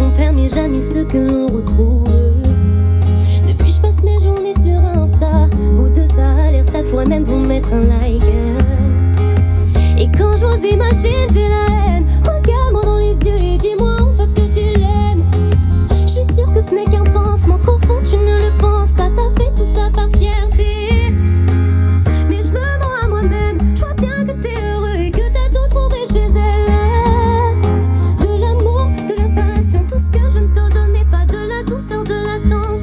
qu'on perd mais jamais ce que l'on retrouve. Depuis je passe mes journées sur Insta, vous deux ça a l'air stable, pourrais même vous mettre un like. Et quand je vous imagine, j'ai la haine. Regarde-moi dans les yeux et dis-moi. douceur de la danse.